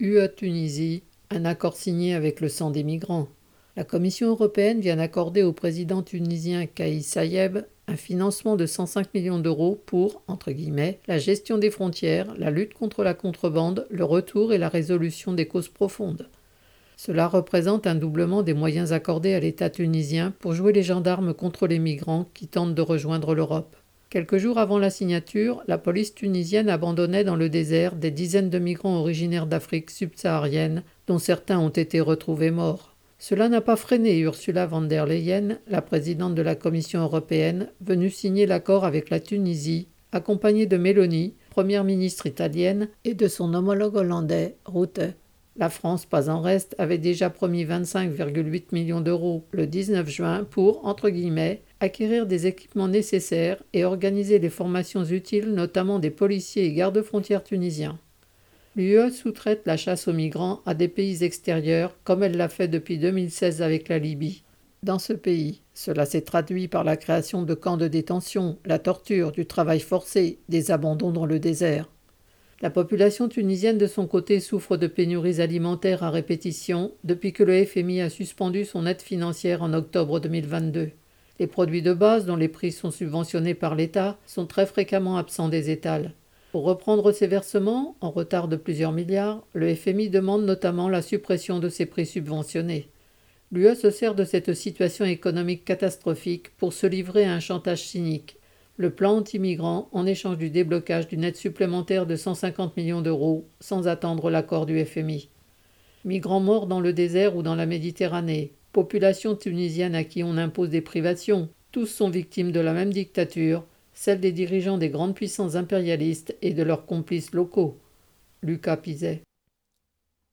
UE-Tunisie, un accord signé avec le sang des migrants. La Commission européenne vient d'accorder au président tunisien Kais Sayeb un financement de 105 millions d'euros pour, entre guillemets, la gestion des frontières, la lutte contre la contrebande, le retour et la résolution des causes profondes. Cela représente un doublement des moyens accordés à l'État tunisien pour jouer les gendarmes contre les migrants qui tentent de rejoindre l'Europe. Quelques jours avant la signature, la police tunisienne abandonnait dans le désert des dizaines de migrants originaires d'Afrique subsaharienne, dont certains ont été retrouvés morts. Cela n'a pas freiné Ursula von der Leyen, la présidente de la Commission européenne, venue signer l'accord avec la Tunisie, accompagnée de Mélanie, première ministre italienne, et de son homologue hollandais, Rutte. La France, pas en reste, avait déjà promis 25,8 millions d'euros le 19 juin pour, entre guillemets, acquérir des équipements nécessaires et organiser les formations utiles notamment des policiers et gardes-frontières tunisiens. L'UE sous-traite la chasse aux migrants à des pays extérieurs comme elle l'a fait depuis 2016 avec la Libye. Dans ce pays, cela s'est traduit par la création de camps de détention, la torture, du travail forcé, des abandons dans le désert. La population tunisienne de son côté souffre de pénuries alimentaires à répétition depuis que le FMI a suspendu son aide financière en octobre 2022. Les produits de base dont les prix sont subventionnés par l'État sont très fréquemment absents des étals. Pour reprendre ces versements, en retard de plusieurs milliards, le FMI demande notamment la suppression de ces prix subventionnés. L'UE se sert de cette situation économique catastrophique pour se livrer à un chantage cynique le plan anti-migrants en échange du déblocage d'une aide supplémentaire de 150 millions d'euros sans attendre l'accord du FMI. Migrants morts dans le désert ou dans la Méditerranée, population tunisienne à qui on impose des privations, tous sont victimes de la même dictature, celle des dirigeants des grandes puissances impérialistes et de leurs complices locaux. Lucas Pizet.